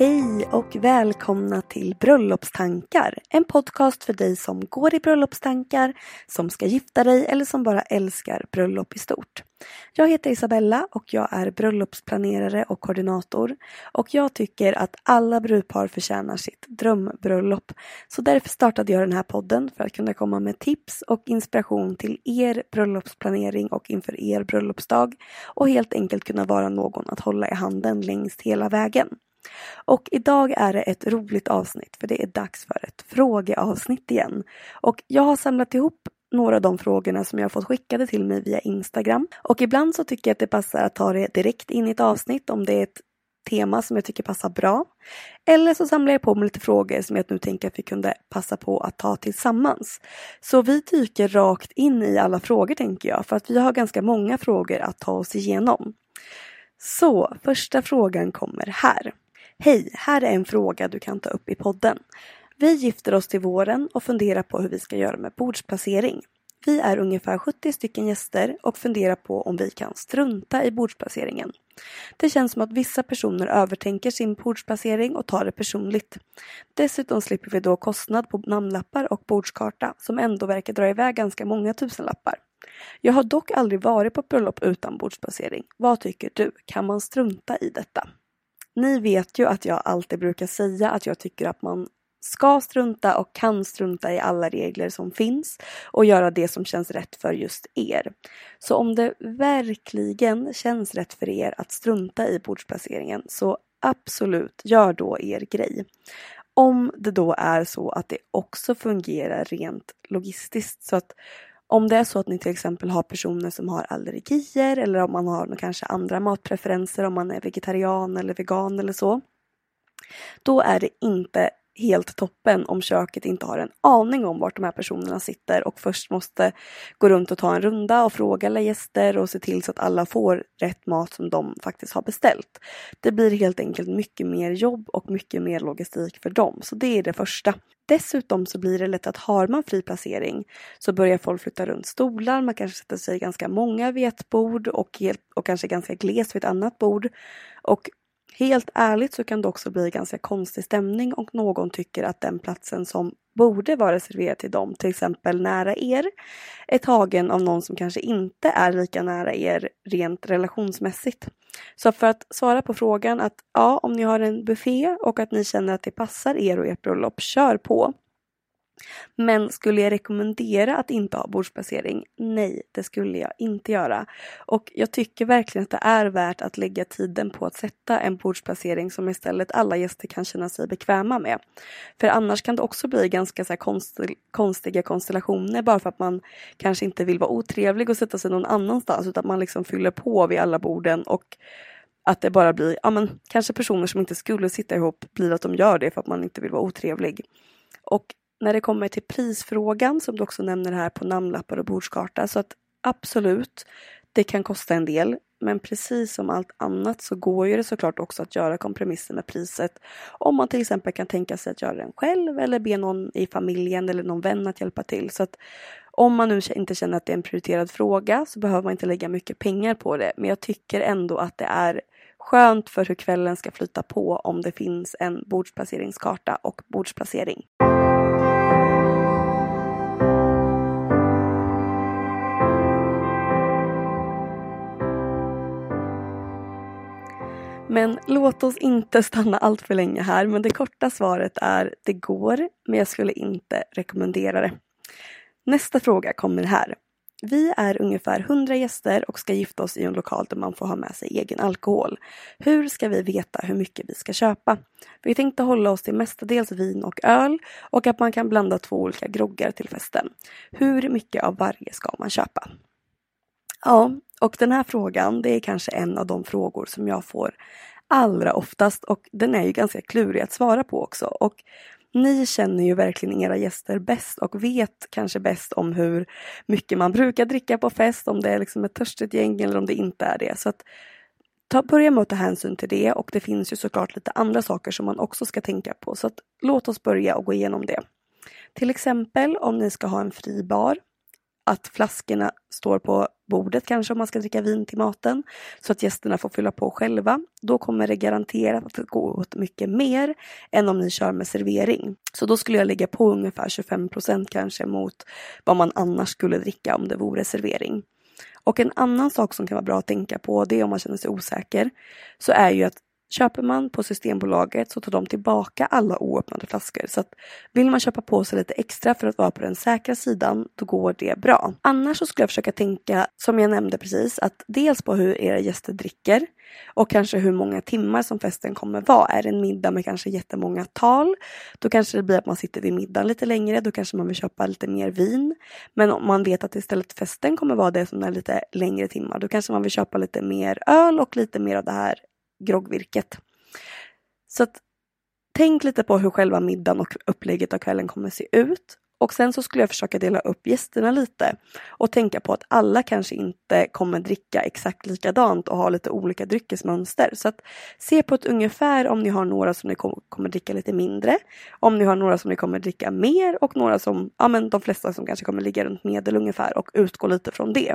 Hej och välkomna till Bröllopstankar. En podcast för dig som går i bröllopstankar, som ska gifta dig eller som bara älskar bröllop i stort. Jag heter Isabella och jag är bröllopsplanerare och koordinator. Och jag tycker att alla brudpar förtjänar sitt drömbröllop. Så därför startade jag den här podden för att kunna komma med tips och inspiration till er bröllopsplanering och inför er bröllopsdag. Och helt enkelt kunna vara någon att hålla i handen längst hela vägen. Och idag är det ett roligt avsnitt för det är dags för ett frågeavsnitt igen. Och jag har samlat ihop några av de frågorna som jag har fått skickade till mig via Instagram. Och ibland så tycker jag att det passar att ta det direkt in i ett avsnitt om det är ett tema som jag tycker passar bra. Eller så samlar jag på mig lite frågor som jag nu tänker att vi kunde passa på att ta tillsammans. Så vi dyker rakt in i alla frågor tänker jag för att vi har ganska många frågor att ta oss igenom. Så första frågan kommer här. Hej, här är en fråga du kan ta upp i podden. Vi gifter oss till våren och funderar på hur vi ska göra med bordsplacering. Vi är ungefär 70 stycken gäster och funderar på om vi kan strunta i bordsplaceringen. Det känns som att vissa personer övertänker sin bordsplacering och tar det personligt. Dessutom slipper vi då kostnad på namnlappar och bordskarta som ändå verkar dra iväg ganska många tusenlappar. Jag har dock aldrig varit på ett bröllop utan bordsplacering. Vad tycker du? Kan man strunta i detta? Ni vet ju att jag alltid brukar säga att jag tycker att man ska strunta och kan strunta i alla regler som finns och göra det som känns rätt för just er. Så om det verkligen känns rätt för er att strunta i bordsplaceringen så absolut, gör då er grej. Om det då är så att det också fungerar rent logistiskt så att om det är så att ni till exempel har personer som har allergier eller om man har kanske andra matpreferenser om man är vegetarian eller vegan eller så. Då är det inte helt toppen om köket inte har en aning om vart de här personerna sitter och först måste gå runt och ta en runda och fråga alla gäster och se till så att alla får rätt mat som de faktiskt har beställt. Det blir helt enkelt mycket mer jobb och mycket mer logistik för dem, så det är det första. Dessutom så blir det lätt att har man fri placering så börjar folk flytta runt stolar, man kanske sätter sig ganska många vid ett bord och, helt, och kanske ganska glest vid ett annat bord. Och Helt ärligt så kan det också bli ganska konstig stämning och någon tycker att den platsen som borde vara reserverad till dem, till exempel nära er, är tagen av någon som kanske inte är lika nära er rent relationsmässigt. Så för att svara på frågan att ja, om ni har en buffé och att ni känner att det passar er och ert bröllop, kör på. Men skulle jag rekommendera att inte ha bordsplacering? Nej, det skulle jag inte göra. Och jag tycker verkligen att det är värt att lägga tiden på att sätta en bordsplacering som istället alla gäster kan känna sig bekväma med. För annars kan det också bli ganska så konst, konstiga konstellationer bara för att man kanske inte vill vara otrevlig och sätta sig någon annanstans utan man liksom fyller på vid alla borden och att det bara blir, ja men kanske personer som inte skulle sitta ihop blir att de gör det för att man inte vill vara otrevlig. Och när det kommer till prisfrågan som du också nämner här på namnlappar och bordskarta så att absolut, det kan kosta en del. Men precis som allt annat så går ju det såklart också att göra kompromisser med priset. Om man till exempel kan tänka sig att göra den själv eller be någon i familjen eller någon vän att hjälpa till. Så att om man nu inte känner att det är en prioriterad fråga så behöver man inte lägga mycket pengar på det. Men jag tycker ändå att det är skönt för hur kvällen ska flyta på om det finns en bordsplaceringskarta och bordsplacering. Men låt oss inte stanna allt för länge här. Men det korta svaret är det går, men jag skulle inte rekommendera det. Nästa fråga kommer här. Vi är ungefär 100 gäster och ska gifta oss i en lokal där man får ha med sig egen alkohol. Hur ska vi veta hur mycket vi ska köpa? Vi tänkte hålla oss till mestadels vin och öl och att man kan blanda två olika groggar till festen. Hur mycket av varje ska man köpa? Ja, och den här frågan det är kanske en av de frågor som jag får allra oftast och den är ju ganska klurig att svara på också. Och ni känner ju verkligen era gäster bäst och vet kanske bäst om hur mycket man brukar dricka på fest, om det är liksom ett törstigt gäng eller om det inte är det. Så att ta, börja med att ta hänsyn till det och det finns ju såklart lite andra saker som man också ska tänka på. Så att låt oss börja och gå igenom det. Till exempel om ni ska ha en fri bar att flaskorna står på bordet kanske om man ska dricka vin till maten så att gästerna får fylla på själva. Då kommer det garanterat att gå åt mycket mer än om ni kör med servering. Så då skulle jag lägga på ungefär 25% kanske mot vad man annars skulle dricka om det vore servering. Och en annan sak som kan vara bra att tänka på det är om man känner sig osäker så är ju att Köper man på Systembolaget så tar de tillbaka alla oöppnade flaskor. Så att vill man köpa på sig lite extra för att vara på den säkra sidan, då går det bra. Annars så skulle jag försöka tänka, som jag nämnde precis, att dels på hur era gäster dricker och kanske hur många timmar som festen kommer vara. Är det en middag med kanske jättemånga tal, då kanske det blir att man sitter vid middagen lite längre. Då kanske man vill köpa lite mer vin. Men om man vet att istället festen kommer vara det som är lite längre timmar, då kanske man vill köpa lite mer öl och lite mer av det här groggvirket. Så att, tänk lite på hur själva middagen och upplägget av kvällen kommer se ut. Och sen så skulle jag försöka dela upp gästerna lite och tänka på att alla kanske inte kommer dricka exakt likadant och ha lite olika dryckesmönster. Så att se på ett ungefär om ni har några som ni kommer dricka lite mindre, om ni har några som ni kommer dricka mer och några som, ja men de flesta som kanske kommer ligga runt medel ungefär och utgå lite från det.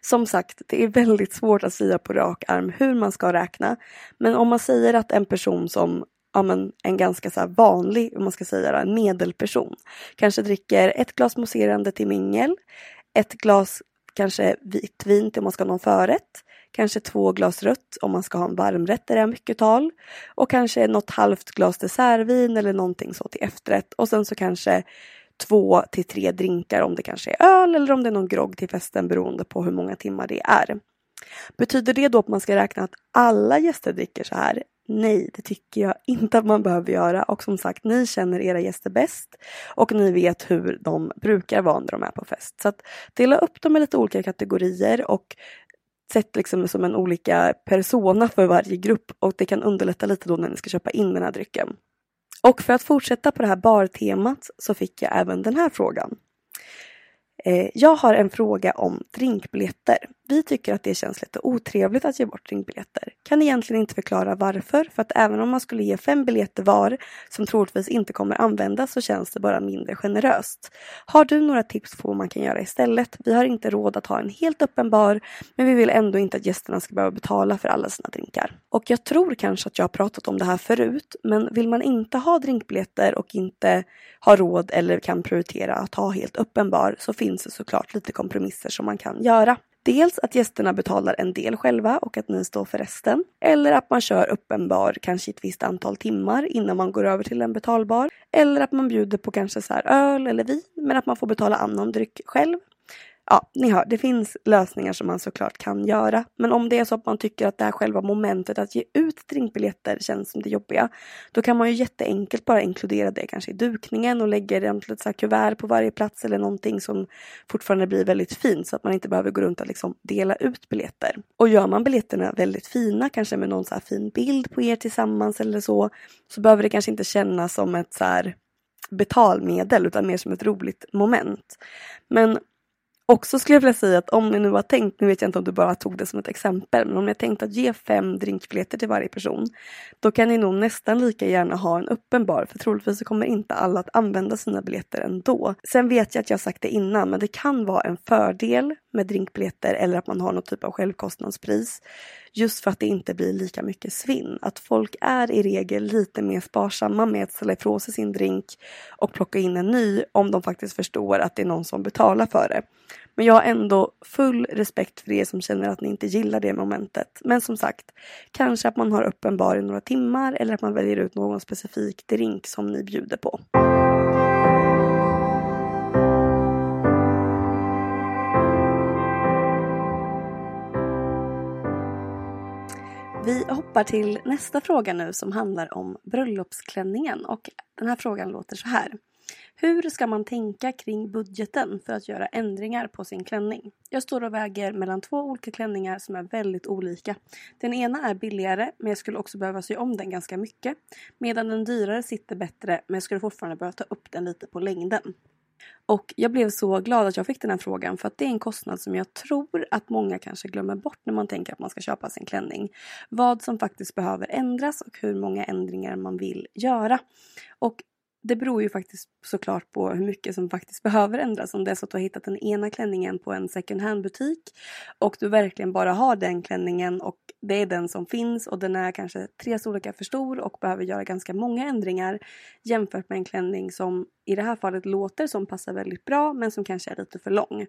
Som sagt, det är väldigt svårt att säga på rak arm hur man ska räkna. Men om man säger att en person som ja, men en ganska så vanlig, om man ska säga en medelperson, kanske dricker ett glas mousserande till mingel, ett glas kanske vitt vin till om man ska ha någon förrätt, kanske två glas rött om man ska ha en varmrätt där det är mycket tal och kanske något halvt glas dessertvin eller någonting så till efterrätt och sen så kanske två till tre drinkar om det kanske är öl eller om det är någon grogg till festen beroende på hur många timmar det är. Betyder det då att man ska räkna att alla gäster dricker så här? Nej, det tycker jag inte att man behöver göra och som sagt, ni känner era gäster bäst och ni vet hur de brukar vara när de är på fest. Så att dela upp dem i lite olika kategorier och sätt liksom som en olika persona för varje grupp och det kan underlätta lite då när ni ska köpa in den här drycken. Och för att fortsätta på det här bartemat så fick jag även den här frågan. Eh, jag har en fråga om drinkbiljetter. Vi tycker att det känns lite otrevligt att ge bort drinkbiljetter. Kan egentligen inte förklara varför, för att även om man skulle ge fem biljetter var, som troligtvis inte kommer användas, så känns det bara mindre generöst. Har du några tips på vad man kan göra istället? Vi har inte råd att ha en helt öppen bar, men vi vill ändå inte att gästerna ska behöva betala för alla sina drinkar. Och jag tror kanske att jag har pratat om det här förut, men vill man inte ha drinkbiljetter och inte ha råd eller kan prioritera att ha helt öppen bar, så finns det såklart lite kompromisser som man kan göra. Dels att gästerna betalar en del själva och att ni står för resten. Eller att man kör uppenbar kanske ett visst antal timmar innan man går över till en betalbar. Eller att man bjuder på kanske så öl eller vin men att man får betala annan dryck själv ja, ni hör, det finns lösningar som man såklart kan göra. Men om det är så att man tycker att det här själva momentet att ge ut drinkbiljetter känns som det jobbiga, då kan man ju jätteenkelt bara inkludera det kanske i dukningen och lägga det ett så kuvert på varje plats eller någonting som fortfarande blir väldigt fint så att man inte behöver gå runt och liksom dela ut biljetter. Och gör man biljetterna väldigt fina, kanske med någon så fin bild på er tillsammans eller så, så behöver det kanske inte kännas som ett så här betalmedel utan mer som ett roligt moment. Men också skulle jag vilja säga att om ni nu har tänkt, nu vet jag inte om du bara tog det som ett exempel, men om ni har tänkt att ge fem drinkbiljetter till varje person, då kan ni nog nästan lika gärna ha en öppen bar, för troligtvis så kommer inte alla att använda sina biljetter ändå. Sen vet jag att jag sagt det innan, men det kan vara en fördel med drinkbiljetter eller att man har någon typ av självkostnadspris. Just för att det inte blir lika mycket svinn. Att folk är i regel lite mer sparsamma med att ställa ifrån sig sin drink och plocka in en ny om de faktiskt förstår att det är någon som betalar för det. Men jag har ändå full respekt för er som känner att ni inte gillar det momentet. Men som sagt, kanske att man har öppen bar i några timmar eller att man väljer ut någon specifik drink som ni bjuder på. Vi hoppar till nästa fråga nu som handlar om bröllopsklänningen och den här frågan låter så här. Hur ska man tänka kring budgeten för att göra ändringar på sin klänning? Jag står och väger mellan två olika klänningar som är väldigt olika. Den ena är billigare men jag skulle också behöva sy om den ganska mycket. Medan den dyrare sitter bättre men jag skulle fortfarande behöva ta upp den lite på längden. Och jag blev så glad att jag fick den här frågan för att det är en kostnad som jag tror att många kanske glömmer bort när man tänker att man ska köpa sin klänning. Vad som faktiskt behöver ändras och hur många ändringar man vill göra. Och det beror ju faktiskt såklart på hur mycket som faktiskt behöver ändras. Om det är så att du har hittat den ena klänningen på en second hand butik och du verkligen bara har den klänningen och det är den som finns och den är kanske tre storlekar för stor och behöver göra ganska många ändringar jämfört med en klänning som i det här fallet låter som passar väldigt bra men som kanske är lite för lång.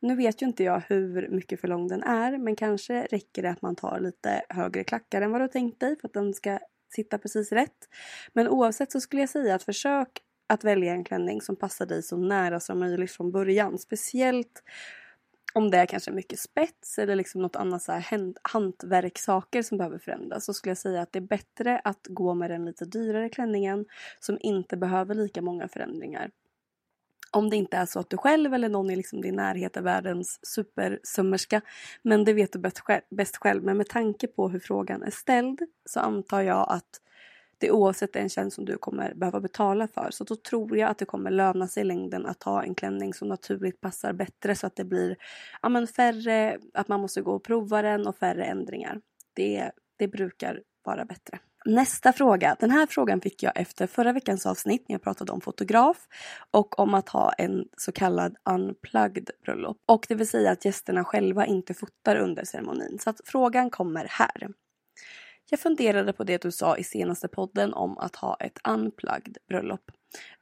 Nu vet ju inte jag hur mycket för lång den är men kanske räcker det att man tar lite högre klackar än vad du tänkt dig för att den ska sitta precis rätt. Men oavsett så skulle jag säga att försök att välja en klänning som passar dig så nära som möjligt från början. Speciellt om det är kanske mycket spets eller liksom något annat så här hantverkssaker som behöver förändras så skulle jag säga att det är bättre att gå med den lite dyrare klänningen som inte behöver lika många förändringar. Om det inte är så att du själv eller någon i liksom din närhet är världens supersömmerska. Men det vet du bäst själv. Men med tanke på hur frågan är ställd så antar jag att det oavsett är en tjänst som du kommer behöva betala för. Så då tror jag att det kommer löna sig i längden att ha en klänning som naturligt passar bättre så att det blir ja, men färre, att man måste gå och prova den och färre ändringar. Det, det brukar vara bättre. Nästa fråga. Den här frågan fick jag efter förra veckans avsnitt när jag pratade om fotograf och om att ha en så kallad unplugged bröllop. Och det vill säga att gästerna själva inte fotar under ceremonin. Så att frågan kommer här. Jag funderade på det du sa i senaste podden om att ha ett unplugged bröllop.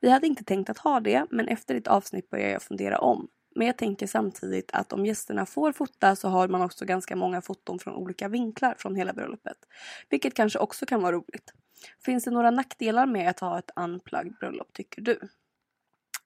Vi hade inte tänkt att ha det, men efter ditt avsnitt började jag fundera om. Men jag tänker samtidigt att om gästerna får fota så har man också ganska många foton från olika vinklar från hela bröllopet. Vilket kanske också kan vara roligt. Finns det några nackdelar med att ha ett unplugged bröllop tycker du?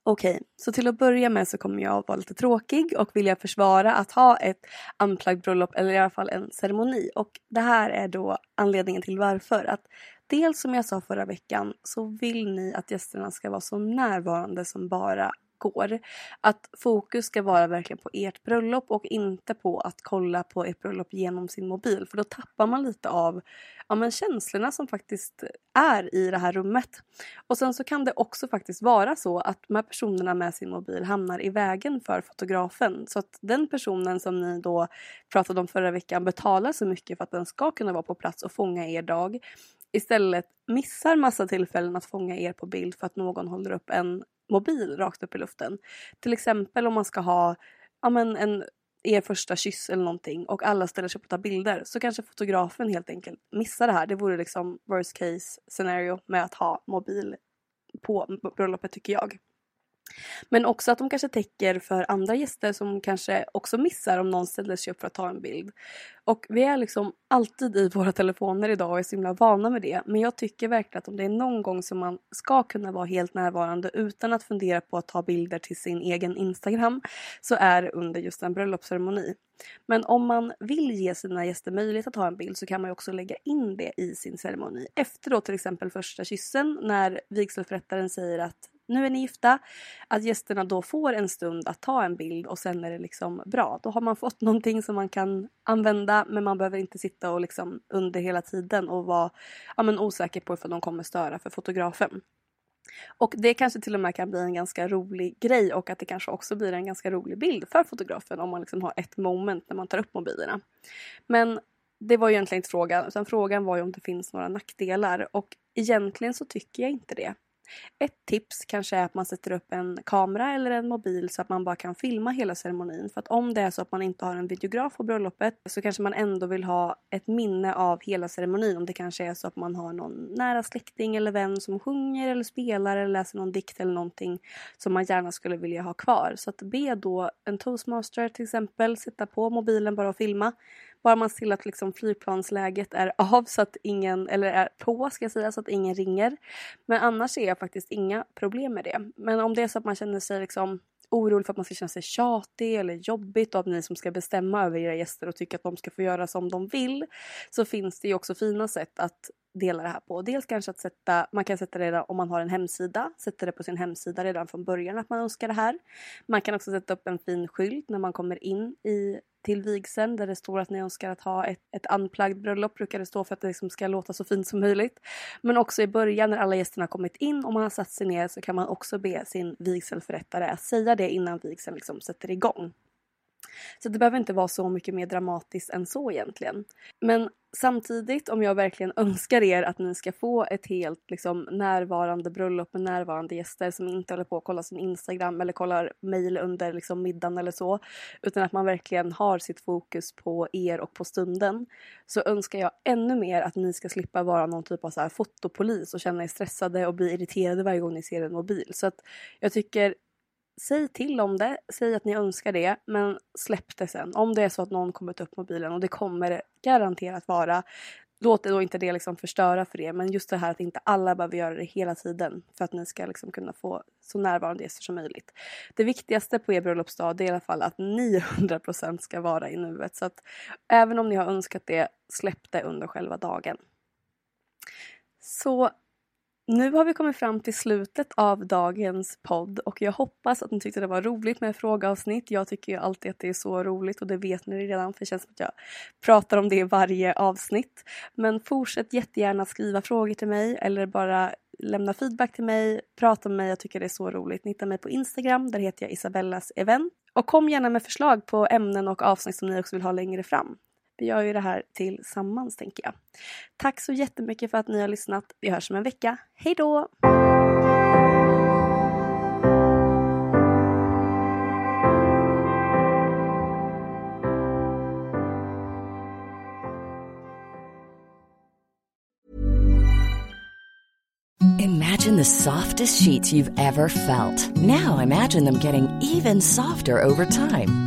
Okej, okay, så till att börja med så kommer jag vara lite tråkig och vilja försvara att ha ett unplugged bröllop eller i alla fall en ceremoni. Och det här är då anledningen till varför. Att dels som jag sa förra veckan så vill ni att gästerna ska vara så närvarande som bara går. Att fokus ska vara verkligen på ert bröllop och inte på att kolla på ert bröllop genom sin mobil. För då tappar man lite av ja, men känslorna som faktiskt är i det här rummet. Och sen så kan det också faktiskt vara så att de här personerna med sin mobil hamnar i vägen för fotografen. Så att den personen som ni då pratade om förra veckan betalar så mycket för att den ska kunna vara på plats och fånga er dag istället missar massa tillfällen att fånga er på bild för att någon håller upp en mobil rakt upp i luften. Till exempel om man ska ha ja, men en, er första kyss eller någonting och alla ställer sig upp och tar bilder så kanske fotografen helt enkelt missar det här. Det vore liksom worst case scenario med att ha mobil på bröllopet tycker jag. Men också att de kanske täcker för andra gäster som kanske också missar om någon ställer sig upp för att ta en bild. Och vi är liksom alltid i våra telefoner idag och är så himla vana med det. Men jag tycker verkligen att om det är någon gång som man ska kunna vara helt närvarande utan att fundera på att ta bilder till sin egen Instagram så är det under just en bröllopsceremoni. Men om man vill ge sina gäster möjlighet att ta en bild så kan man också lägga in det i sin ceremoni. Efter då till exempel första kyssen när vigselförrättaren säger att nu är ni gifta. Att gästerna då får en stund att ta en bild och sen är det liksom bra. Då har man fått någonting som man kan använda men man behöver inte sitta och liksom under hela tiden och vara ja, men osäker på ifall de kommer störa för fotografen. Och det kanske till och med kan bli en ganska rolig grej och att det kanske också blir en ganska rolig bild för fotografen om man liksom har ett moment när man tar upp mobilerna. Men det var ju egentligen inte frågan, utan frågan var ju om det finns några nackdelar och egentligen så tycker jag inte det. Ett tips kanske är att man sätter upp en kamera eller en mobil så att man bara kan filma hela ceremonin. För att om det är så att man inte har en videograf på bröllopet så kanske man ändå vill ha ett minne av hela ceremonin. Om det kanske är så att man har någon nära släkting eller vän som sjunger eller spelar eller läser någon dikt eller någonting som man gärna skulle vilja ha kvar. Så att be då en toastmaster till exempel sitta på mobilen bara och filma. Bara man ser till att liksom flygplansläget är av så att ingen, eller är på ska jag säga, så att ingen ringer. Men annars ser jag faktiskt inga problem med det. Men om det är så att man känner sig liksom orolig för att man ska känna sig tjatig eller jobbigt av ni som ska bestämma över era gäster och tycker att de ska få göra som de vill så finns det ju också fina sätt att dela det här på. Dels kanske att sätta, man kan sätta det redan, om man har en hemsida, sätta det på sin hemsida redan från början att man önskar det här. Man kan också sätta upp en fin skylt när man kommer in i till vigseln där det står att ni önskar att ha ett, ett unplugged bröllop brukar det stå för att det liksom ska låta så fint som möjligt. Men också i början när alla gästerna har kommit in och man har satt sig ner så kan man också be sin vigselförrättare att säga det innan vigseln liksom sätter igång. Så det behöver inte vara så mycket mer dramatiskt än så egentligen. Men samtidigt, om jag verkligen önskar er att ni ska få ett helt liksom, närvarande bröllop med närvarande gäster som inte håller på att kolla sin Instagram eller kollar mejl under liksom, middagen eller så. Utan att man verkligen har sitt fokus på er och på stunden. Så önskar jag ännu mer att ni ska slippa vara någon typ av så här fotopolis och känna er stressade och bli irriterade varje gång ni ser en mobil. Så att jag tycker säg till om det, säg att ni önskar det, men släpp det sen. Om det är så att någon kommer ta upp mobilen och det kommer garanterat vara, låt det då inte det liksom förstöra för er. Men just det här att inte alla behöver göra det hela tiden för att ni ska liksom kunna få så närvarande gäster som möjligt. Det viktigaste på er bröllopsdag är i alla fall att ni 100% ska vara i nuet. Så att även om ni har önskat det, släpp det under själva dagen. Så nu har vi kommit fram till slutet av dagens podd och jag hoppas att ni tyckte det var roligt med frågeavsnitt. Jag tycker ju alltid att det är så roligt och det vet ni redan för det känns som att jag pratar om det i varje avsnitt. Men fortsätt jättegärna skriva frågor till mig eller bara lämna feedback till mig, prata med mig. Jag tycker det är så roligt. Ni hittar mig på Instagram, där heter jag Isabellas event. Och kom gärna med förslag på ämnen och avsnitt som ni också vill ha längre fram. Vi gör ju det här tillsammans tänker jag. Tack så jättemycket för att ni har lyssnat. Vi hörs om en vecka. Hej då! Imagine the softest sheets you've ever felt. Now imagine them getting even softer over time.